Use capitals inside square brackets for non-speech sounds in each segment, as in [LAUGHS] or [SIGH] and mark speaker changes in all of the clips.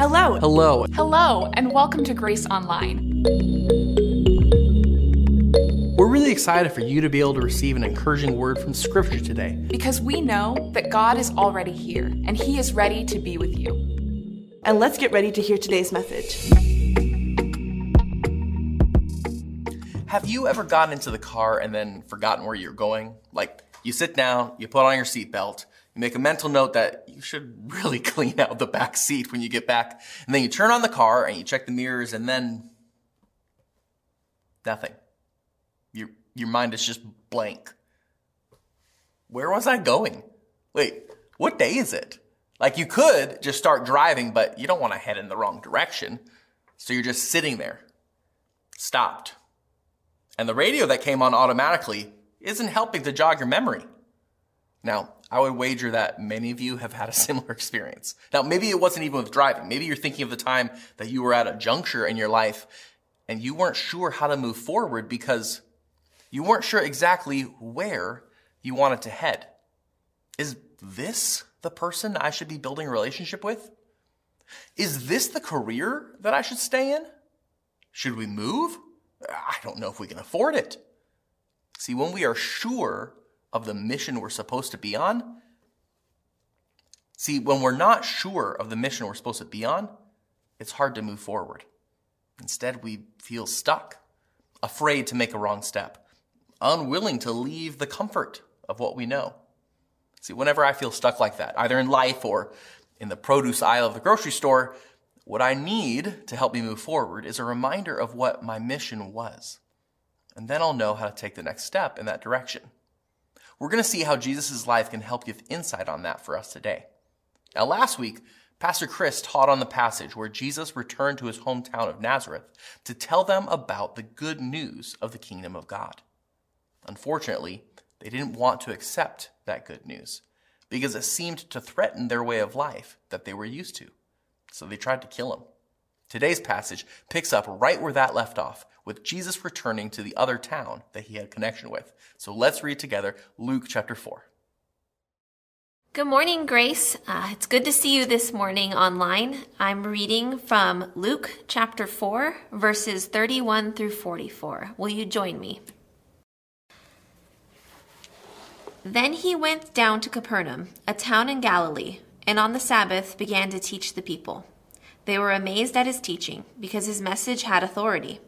Speaker 1: Hello.
Speaker 2: Hello.
Speaker 3: Hello, and welcome to Grace Online.
Speaker 2: We're really excited for you to be able to receive an encouraging word from Scripture today.
Speaker 3: Because we know that God is already here and He is ready to be with you.
Speaker 1: And let's get ready to hear today's message.
Speaker 4: Have you ever gotten into the car and then forgotten where you're going? Like, you sit down, you put on your seatbelt, you make a mental note that you should [LAUGHS] really clean out the back seat when you get back, and then you turn on the car and you check the mirrors, and then nothing. Your, your mind is just blank. Where was I going? Wait, what day is it? Like, you could just start driving, but you don't want to head in the wrong direction. So you're just sitting there, stopped. And the radio that came on automatically isn't helping to jog your memory. Now, I would wager that many of you have had a [LAUGHS] similar experience. Now, maybe it wasn't even with driving. Maybe you're thinking of the time that you were at a juncture in your life and you weren't sure how to move forward because you weren't sure exactly where you wanted to head. Is this the person I should be building a relationship with? Is this the career that I should stay in? Should we move? I don't know if we can afford it. See, when we are sure of the mission we're supposed to be on, see, when we're not sure of the mission we're supposed to be on, it's hard to move forward. Instead, we feel stuck, afraid to make a wrong step, unwilling to leave the comfort of what we know. See, whenever I feel stuck like that, either in life or in the produce aisle of the grocery store, what I need to help me move forward is a reminder of what my mission was. And then I'll know how to take the next step in that direction. We're going to see how Jesus' life can help give insight on that for us today. Now, last week, Pastor Chris taught on the passage where Jesus returned to his hometown of Nazareth to tell them about the good news of the kingdom of God. Unfortunately, they didn't want to accept that good news because it seemed to threaten their way of life that they were used to. So they tried to kill him. Today's passage picks up right where that left off, with Jesus returning to the other town that he had connection with. So let's read together Luke chapter 4.
Speaker 5: Good morning, Grace. Uh, it's good to see you this morning online. I'm reading from Luke chapter 4, verses 31 through 44. Will you join me? Then he went down to Capernaum, a town in Galilee, and on the Sabbath began to teach the people. They were amazed at his teaching, because his message had authority.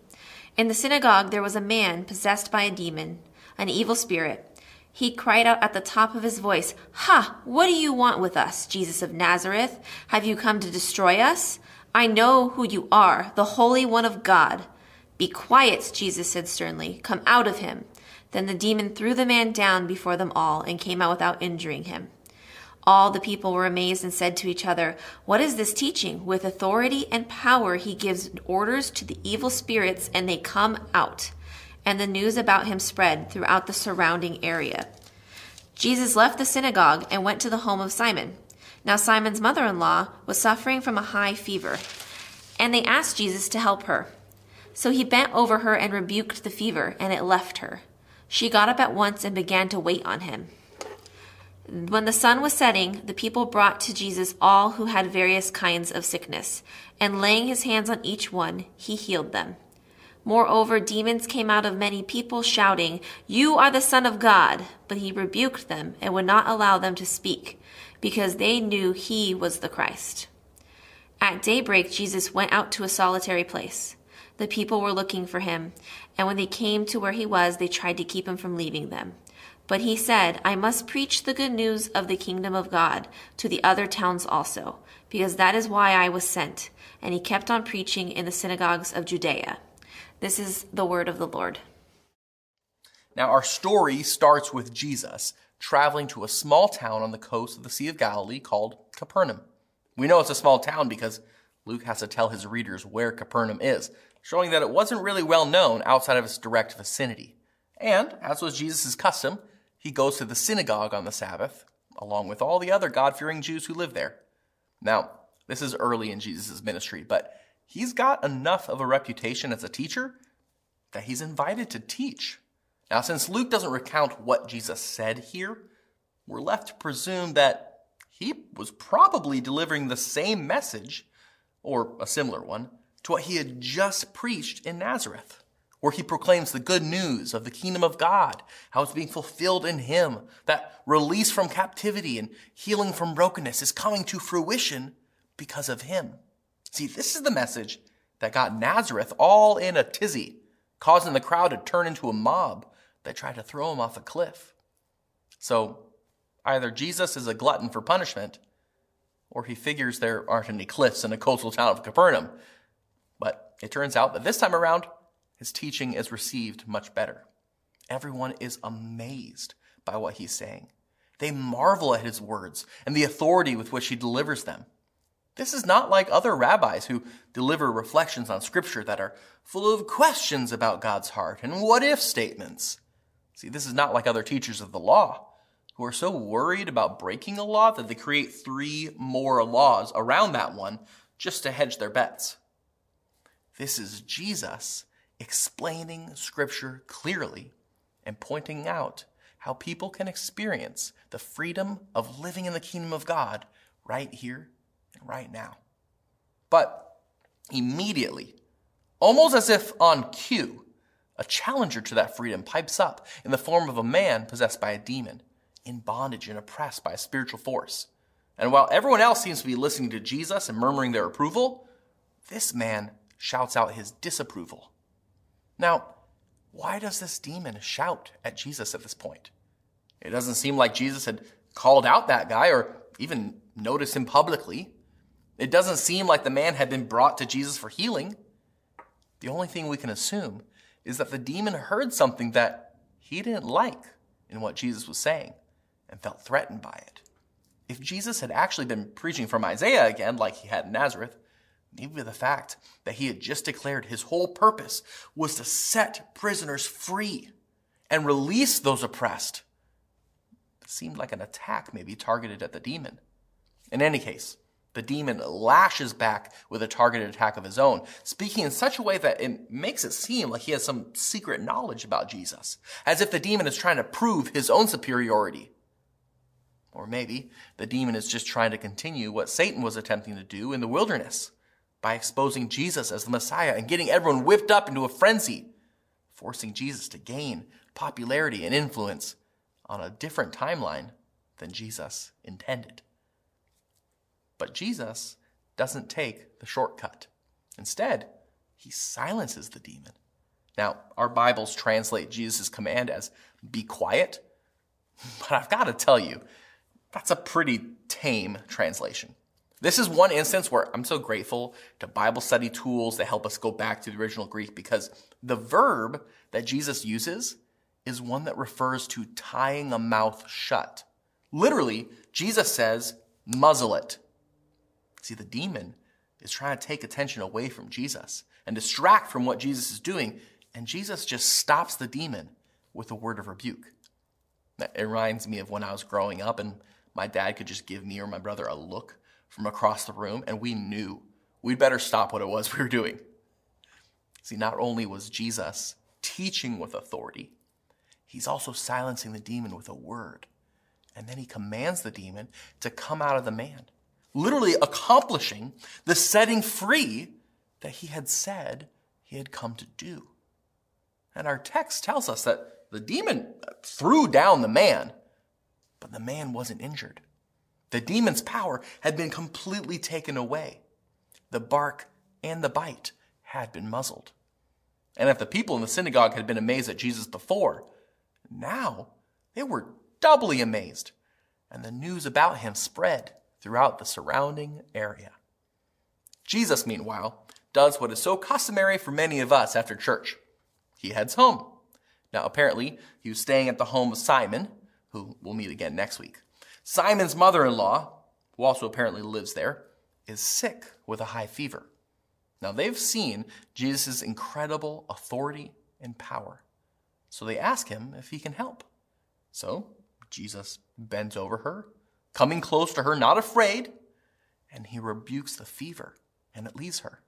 Speaker 5: In the synagogue there was a man possessed by a demon, an evil spirit. He cried out at the top of his voice, Ha! What do you want with us, Jesus of Nazareth? Have you come to destroy us? I know who you are, the Holy One of God. Be quiet, Jesus said sternly. Come out of him. Then the demon threw the man down before them all and came out without injuring him. All the people were amazed and said to each other, What is this teaching? With authority and power he gives orders to the evil spirits, and they come out. And the news about him spread throughout the surrounding area. Jesus left the synagogue and went to the home of Simon. Now Simon's mother in law was suffering from a high fever, and they asked Jesus to help her. So he bent over her and rebuked the fever, and it left her. She got up at once and began to wait on him. When the sun was setting, the people brought to Jesus all who had various kinds of sickness, and laying his hands on each one, he healed them. Moreover, demons came out of many people, shouting, You are the Son of God! But he rebuked them and would not allow them to speak, because they knew he was the Christ. At daybreak, Jesus went out to a solitary place. The people were looking for him, and when they came to where he was, they tried to keep him from leaving them. But he said, I must preach the good news of the kingdom of God to the other towns also, because that is why I was sent. And he kept on preaching in the synagogues of Judea. This is the word of the Lord.
Speaker 4: Now, our story starts with Jesus traveling to a small town on the coast of the Sea of Galilee called Capernaum. We know it's a small town because Luke has to tell his readers where Capernaum is, showing that it wasn't really well known outside of its direct vicinity. And, as was Jesus' custom, he goes to the synagogue on the Sabbath, along with all the other God fearing Jews who live there. Now, this is early in Jesus' ministry, but he's got enough of a reputation as a teacher that he's invited to teach. Now, since Luke doesn't recount what Jesus said here, we're left to presume that he was probably delivering the same message or a similar one, to what he had just preached in Nazareth, where he proclaims the good news of the kingdom of God, how it's being fulfilled in him, that release from captivity and healing from brokenness is coming to fruition because of him. See, this is the message that got Nazareth all in a tizzy, causing the crowd to turn into a mob that tried to throw him off a cliff. So, either Jesus is a glutton for punishment, or he figures there aren't any cliffs in the coastal town of Capernaum. But it turns out that this time around, his teaching is received much better. Everyone is amazed by what he's saying. They marvel at his words and the authority with which he delivers them. This is not like other rabbis who deliver reflections on scripture that are full of questions about God's heart and what if statements. See, this is not like other teachers of the law who are so worried about breaking a law that they create three more laws around that one just to hedge their bets. This is Jesus explaining scripture clearly and pointing out how people can experience the freedom of living in the kingdom of God right here and right now. But immediately, almost as if on cue, a challenger to that freedom pipes up in the form of a man possessed by a demon, in bondage and oppressed by a spiritual force. And while everyone else seems to be listening to Jesus and murmuring their approval, this man shouts out his disapproval. Now, why does this demon shout at Jesus at this point? It doesn't seem like Jesus had called out that guy or even noticed him publicly. It doesn't seem like the man had been brought to Jesus for healing. The only thing we can assume is that the demon heard something that he didn't like in what Jesus was saying and felt threatened by it. If Jesus had actually been preaching from Isaiah again, like he had in Nazareth, maybe the fact that he had just declared his whole purpose was to set prisoners free and release those oppressed It seemed like an attack maybe targeted at the demon. In any case, the demon lashes back with a targeted attack of his own, speaking in such a way that it makes it seem like he has some secret knowledge about Jesus, as if the demon is trying to prove his own superiority. Or maybe the demon is just trying to continue what Satan was attempting to do in the wilderness by exposing Jesus as the Messiah and getting everyone whipped up into a frenzy, forcing Jesus to gain popularity and influence on a different timeline than Jesus intended. But Jesus doesn't take the shortcut. Instead, he silences the demon. Now, our Bibles translate Jesus' command as be quiet, [LAUGHS] but I've got to tell you, that's a pretty tame translation. This is one instance where I'm so grateful to Bible study tools that help us go back to the original Greek because the verb that Jesus uses is one that refers to tying a mouth shut. Literally, Jesus says, muzzle it. See, the demon is trying to take attention away from Jesus and distract from what Jesus is doing, and Jesus just stops the demon with a word of rebuke. It reminds me of when I was growing up and my dad could just give me or my brother a look from across the room, and we knew we'd better stop what it was [LAUGHS] we were doing. See, not only was Jesus teaching with authority, he's also silencing the demon with a word. And then he commands the demon to come out of the man, literally accomplishing the setting free that he had said he had come to do. And our text tells us that the demon threw down the man, but the man wasn't injured. The demon's power had been completely taken away. The bark and the bite had been muzzled. And if the people in the synagogue had been amazed at Jesus before, now they were doubly amazed, and the news about him spread throughout the surrounding area. Jesus, meanwhile, does what is so customary for many of us after church. He heads home. Now, apparently, he was staying at the home of Simon, who we'll meet again next week. Simon's mother in law, who also apparently lives there, is sick with a high fever. Now, they've seen Jesus' incredible authority and power. So they ask him if he can help. So Jesus bends over her, coming close to her, not afraid, and he rebukes the fever, and it leaves her.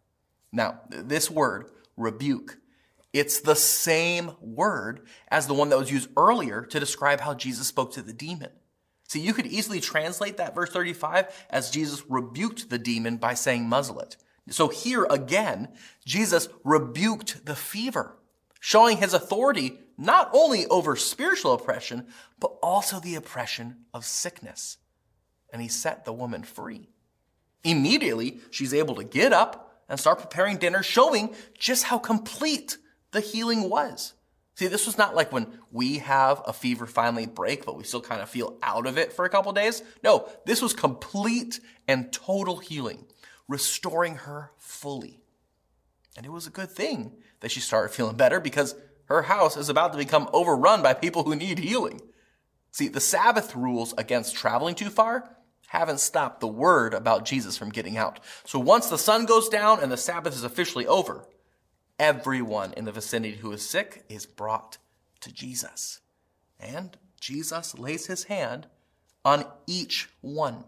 Speaker 4: Now, this word, rebuke, it's the same word as the one that was used earlier to describe how Jesus spoke to the demon. See, you could easily translate that verse 35 as Jesus rebuked the demon by saying, muzzle it. So here again, Jesus rebuked the fever, showing his authority not only over spiritual oppression, but also the oppression of sickness. And he set the woman free. Immediately, she's able to get up and start preparing dinner, showing just how complete the healing was. See, this was not like when we have a fever finally break, but we still kind of feel out of it for a couple days. No, this was complete and total healing, restoring her fully. And it was a good thing that she started feeling better because her house is about to become overrun by people who need healing. See, the Sabbath rules against traveling too far haven't stopped the word about Jesus from getting out. So once the sun goes down and the Sabbath is officially over, everyone in the vicinity who is sick is brought to Jesus. And Jesus lays his hand on each one,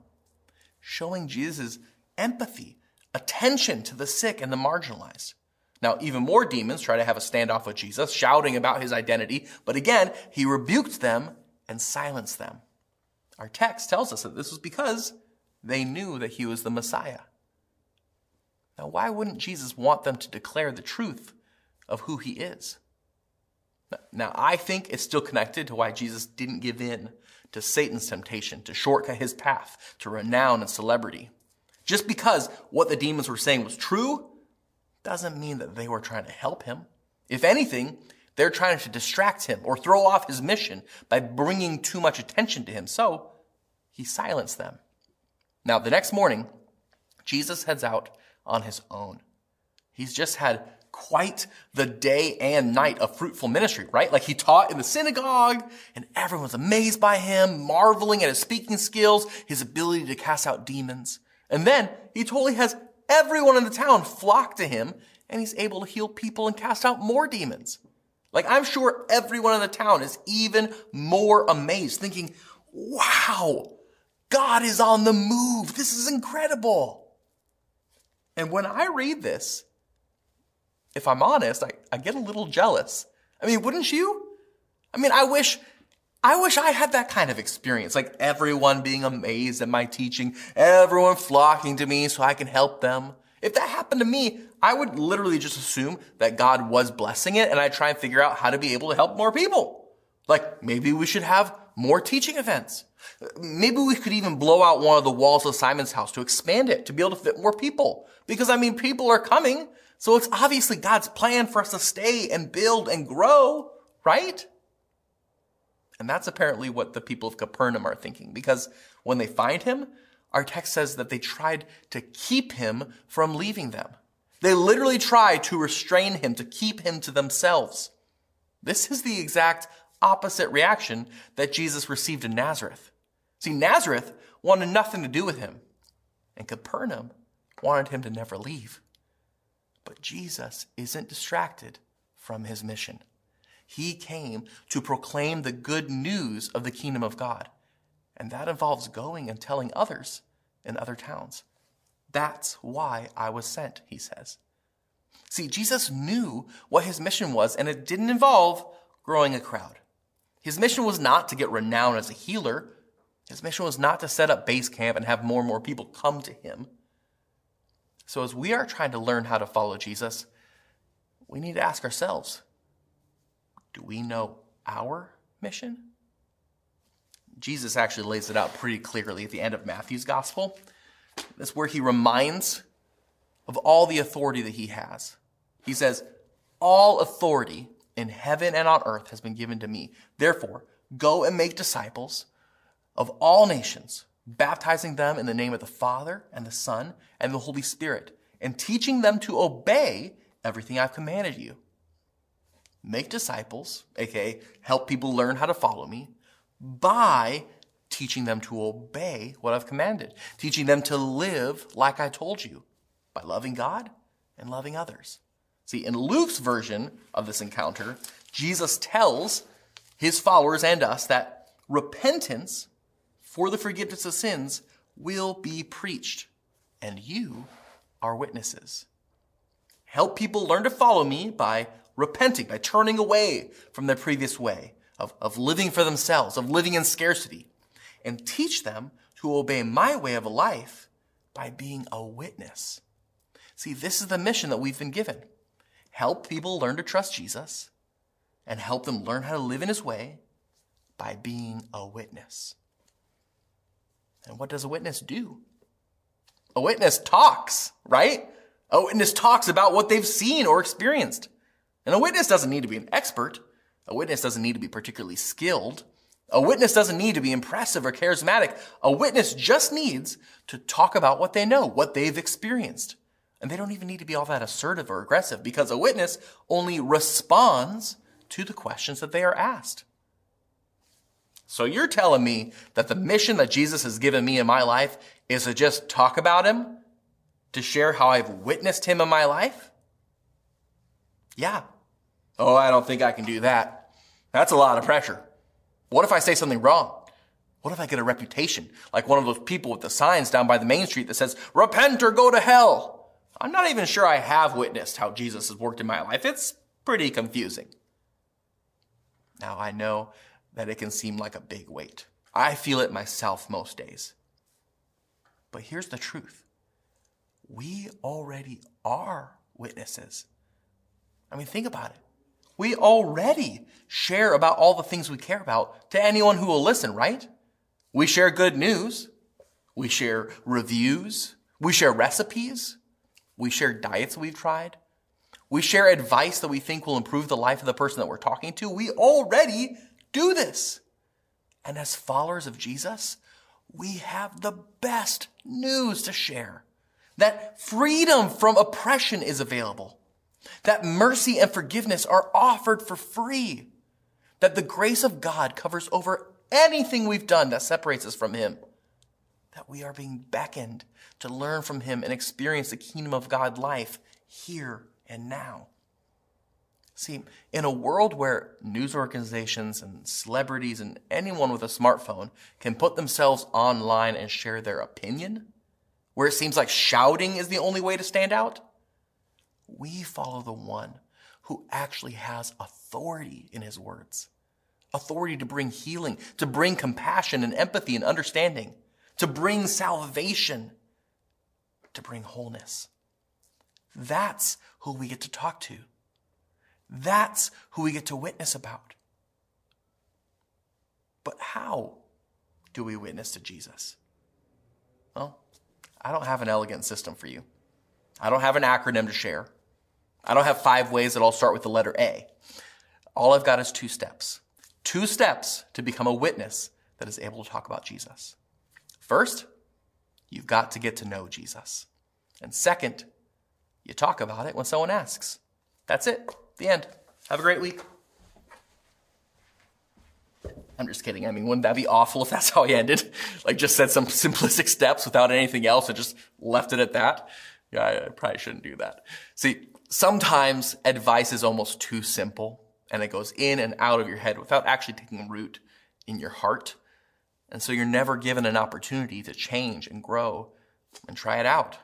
Speaker 4: showing Jesus' empathy, attention to the sick and the marginalized. Now, even more demons try to have a standoff with Jesus, shouting about his identity, but again, he rebuked them and silenced them. Our text tells us that this was because they knew that he was the Messiah. Now, why wouldn't Jesus want them to declare the truth of who he is? Now, I think it's still connected to why Jesus didn't give in to Satan's temptation to shortcut his path to renown and celebrity. Just because what the demons were saying was true doesn't mean that they were trying to help him. If anything, they're trying to distract him or throw off his mission by bringing too much attention to him. So he silenced them. Now, the next morning, Jesus heads out on his own. He's just had quite the day and night of fruitful ministry, right? Like he taught in the synagogue and everyone's amazed by him, marveling at his speaking skills, his ability to cast out demons. And then he totally has everyone in the town flock to him and he's able to heal people and cast out more demons. Like I'm sure everyone in the town is even more amazed, thinking, wow, God is on the move. This is incredible. And when I read this, if I'm honest, I, I get a little jealous. I mean, wouldn't you? I mean, I wish, I wish I had that kind of experience. Like everyone being amazed at my teaching, everyone flocking to me so I can help them. If that happened to me, I would literally just assume that God was blessing it and I try and figure out how to be able to help more people. Like maybe we should have more teaching events. Maybe we could even blow out one of the walls of Simon's house to expand it to be able to fit more people. Because I mean, people are coming. So it's obviously God's plan for us to stay and build and grow, right? And that's apparently what the people of Capernaum are thinking. Because when they find him, our text says that they tried to keep him from leaving them. They literally tried to restrain him, to keep him to themselves. This is the exact opposite reaction that Jesus received in Nazareth. See, Nazareth wanted nothing to do with him, and Capernaum wanted him to never leave. But Jesus isn't distracted from his mission. He came to proclaim the good news of the kingdom of God, and that involves going and telling others in other towns. That's why I was sent, he says. See, Jesus knew what his mission was, and it didn't involve growing a crowd. His mission was not to get renowned as a healer. His mission was not to set up base camp and have more and more people come to him. So, as we are trying to learn how to follow Jesus, we need to ask ourselves do we know our mission? Jesus actually lays it out pretty clearly at the end of Matthew's gospel. That's where he reminds of all the authority that he has. He says, All authority in heaven and on earth has been given to me. Therefore, go and make disciples of all nations, baptizing them in the name of the Father and the Son and the Holy Spirit, and teaching them to obey everything I've commanded you. Make disciples, aka help people learn how to follow me, by teaching them to obey what I've commanded, teaching them to live like I told you, by loving God and loving others. See, in Luke's version of this encounter, Jesus tells his followers and us that repentance for the forgiveness of sins will be preached, and you are witnesses. Help people learn to follow me by repenting, by turning away from their previous way of, of living for themselves, of living in scarcity, and teach them to obey my way of life by being a witness. See, this is the mission that we've been given. Help people learn to trust Jesus and help them learn how to live in his way by being a witness. And what does a witness do? A witness talks, right? A witness talks about what they've seen or experienced. And a witness doesn't need to be an expert. A witness doesn't need to be particularly skilled. A witness doesn't need to be impressive or charismatic. A witness just needs to talk about what they know, what they've experienced. And they don't even need to be all that assertive or aggressive because a witness only responds to the questions that they are asked. So you're telling me that the mission that Jesus has given me in my life is to just talk about him, to share how I've witnessed him in my life? Yeah. Oh, I don't think I can do that. That's a lot of pressure. What if I say something wrong? What if I get a reputation like one of those people with the signs down by the main street that says, repent or go to hell? I'm not even sure I have witnessed how Jesus has worked in my life. It's pretty confusing. Now I know that it can seem like a big weight. I feel it myself most days. But here's the truth. We already are witnesses. I mean, think about it. We already share about all the things we care about to anyone who will listen, right? We share good news. We share reviews. We share recipes. We share diets we've tried. We share advice that we think will improve the life of the person that we're talking to. We already do this. And as followers of Jesus, we have the best news to share. That freedom from oppression is available. That mercy and forgiveness are offered for free. That the grace of God covers over anything we've done that separates us from Him. That we are being beckoned to learn from Him and experience the kingdom of God life here and now. See, in a world where news organizations and celebrities and anyone with a smartphone can put themselves online and share their opinion, where it seems like shouting is the only way to stand out, we follow the one who actually has authority in his words. Authority to bring healing, to bring compassion and empathy and understanding, to bring salvation, to bring wholeness. That's who we get to talk to. That's who we get to witness about. But how do we witness to Jesus? Well, I don't have an elegant system for you. I don't have an acronym to share. I don't have five ways that all start with the letter A. All I've got is two steps. Two steps to become a witness that is able to talk about Jesus. First, you've got to get to know Jesus. And second, you talk about it when someone asks. That's it. The end. Have a great week. I'm just kidding. I mean, wouldn't that be awful if that's how he ended? [LAUGHS] Like just said some simplistic steps without anything else and just left it at that? Yeah, I probably shouldn't do that. See, sometimes advice is almost too simple and it goes in and out of your head without actually taking root in your heart. And so you're never given an opportunity to change and grow and try it out.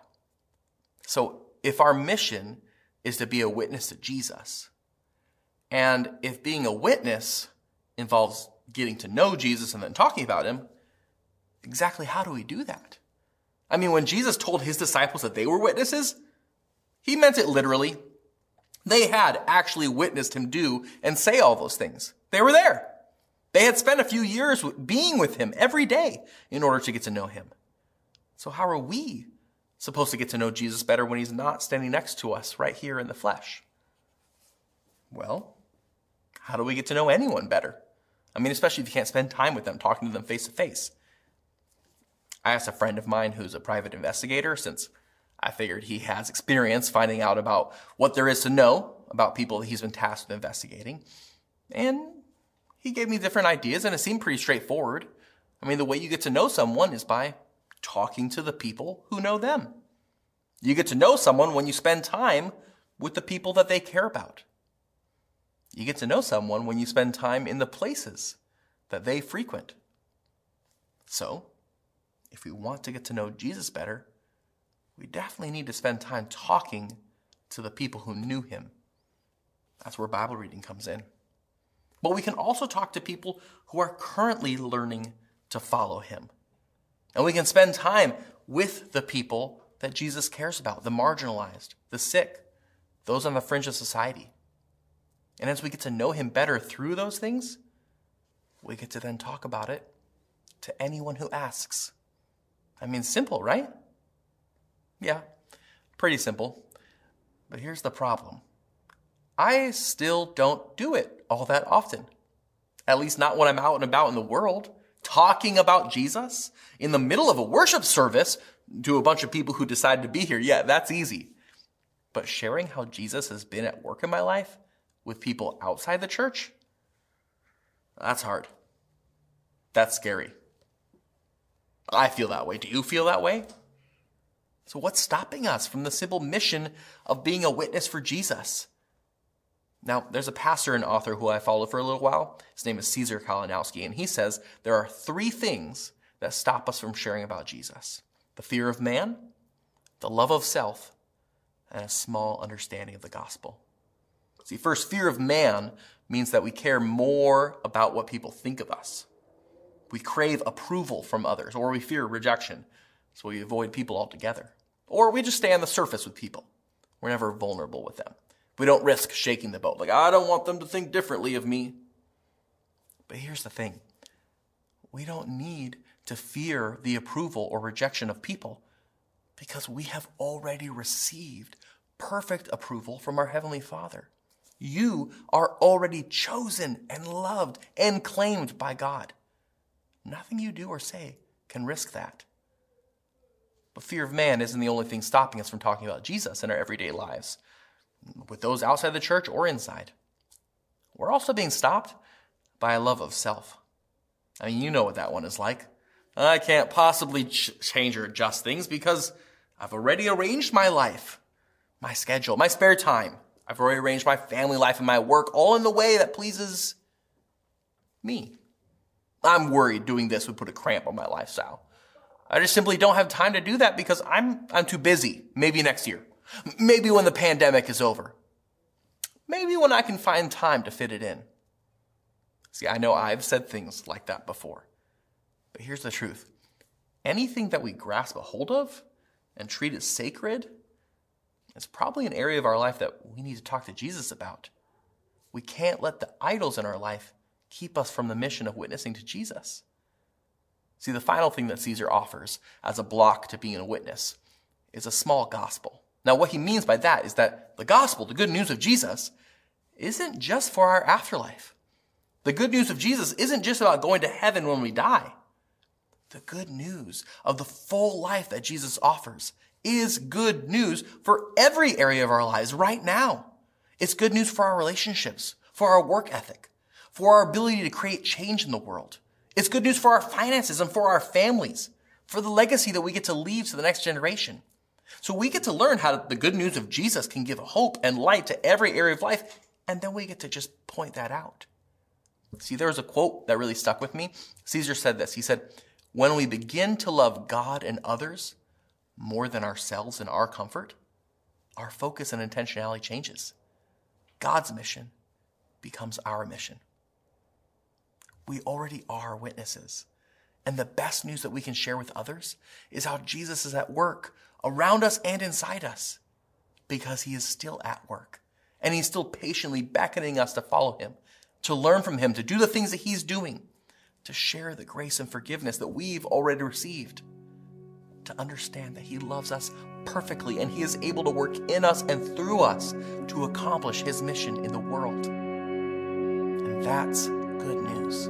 Speaker 4: So if our mission is to be a witness to Jesus. And if being a witness involves getting to know Jesus and then talking about him, exactly how do we do that? I mean, when Jesus told his disciples that they were witnesses, he meant it literally. They had actually witnessed him do and say all those things. They were there. They had spent a few years being with him every day in order to get to know him. So how are we supposed to get to know Jesus better when he's not standing next to us right here in the flesh? Well, how do we get to know anyone better? I mean, especially if you can't spend time with them, talking to them face to face. I asked a friend of mine who's a private investigator, since I figured he has experience finding out about what there is to know about people that he's been tasked with investigating. And he gave me different ideas, and it seemed pretty straightforward. I mean, the way you get to know someone is by talking to the people who know them. You get to know someone when you spend time with the people that they care about. You get to know someone when you spend time in the places that they frequent. So, if we want to get to know Jesus better, we definitely need to spend time talking to the people who knew him. That's where Bible reading comes in. But we can also talk to people who are currently learning to follow him. And we can spend time with the people that Jesus cares about the marginalized, the sick, those on the fringe of society. And as we get to know him better through those things, we get to then talk about it to anyone who asks. I mean, simple, right? Yeah, pretty simple. But here's the problem I still don't do it all that often. At least not when I'm out and about in the world, talking about Jesus in the middle of a worship service to a bunch of people who decided to be here. Yeah, that's easy. But sharing how Jesus has been at work in my life with people outside the church, that's hard. That's scary. I feel that way. Do you feel that way? So, what's stopping us from the simple mission of being a witness for Jesus? Now, there's a pastor and author who I followed for a little while. His name is Caesar Kalinowski, and he says there are three things that stop us from sharing about Jesus the fear of man, the love of self, and a small understanding of the gospel. See, first, fear of man means that we care more about what people think of us. We crave approval from others, or we fear rejection, so we avoid people altogether. Or we just stay on the surface with people. We're never vulnerable with them. We don't risk shaking the boat. Like, I don't want them to think differently of me. But here's the thing we don't need to fear the approval or rejection of people because we have already received perfect approval from our Heavenly Father. You are already chosen and loved and claimed by God. Nothing you do or say can risk that. But fear of man isn't the only thing stopping us from talking about Jesus in our everyday lives, with those outside the church or inside. We're also being stopped by a love of self. I mean, you know what that one is like. I can't possibly ch- change or adjust things because I've already arranged my life, my schedule, my spare time. I've already arranged my family life and my work all in the way that pleases me. I'm worried doing this would put a cramp on my lifestyle. I just simply don't have time to do that because I'm, I'm too busy. Maybe next year. Maybe when the pandemic is over. Maybe when I can find time to fit it in. See, I know I've said things like that before. But here's the truth. Anything that we grasp a hold of and treat as sacred is probably an area of our life that we need to talk to Jesus about. We can't let the idols in our life keep us from the mission of witnessing to Jesus. See, the final thing that Caesar offers as a block to being a witness is a small gospel. Now, what he means by that is that the gospel, the good news of Jesus, isn't just for our afterlife. The good news of Jesus isn't just about going to heaven when we die. The good news of the full life that Jesus offers is good news for every area of our lives right now. It's good news for our relationships, for our work ethic, for our ability to create change in the world. It's good news for our finances and for our families, for the legacy that we get to leave to the next generation. So we get to learn how the good news of Jesus can give hope and light to every area of life, and then we get to just point that out. See, there was a quote that really stuck with me. Caesar said this. He said, When we begin to love God and others more than ourselves and our comfort, our focus and intentionality changes. God's mission becomes our mission we already are witnesses. And the best news that we can share with others is how Jesus is at work around us and inside us because he is still at work. And he's still patiently beckoning us to follow him, to learn from him, to do the things that he's doing, to share the grace and forgiveness that we've already received, to understand that he loves us perfectly and he is able to work in us and through us to accomplish his mission in the world. And that's good news.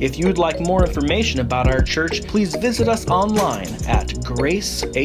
Speaker 2: If you would like more information about our church, please visit us online at gracehb.org.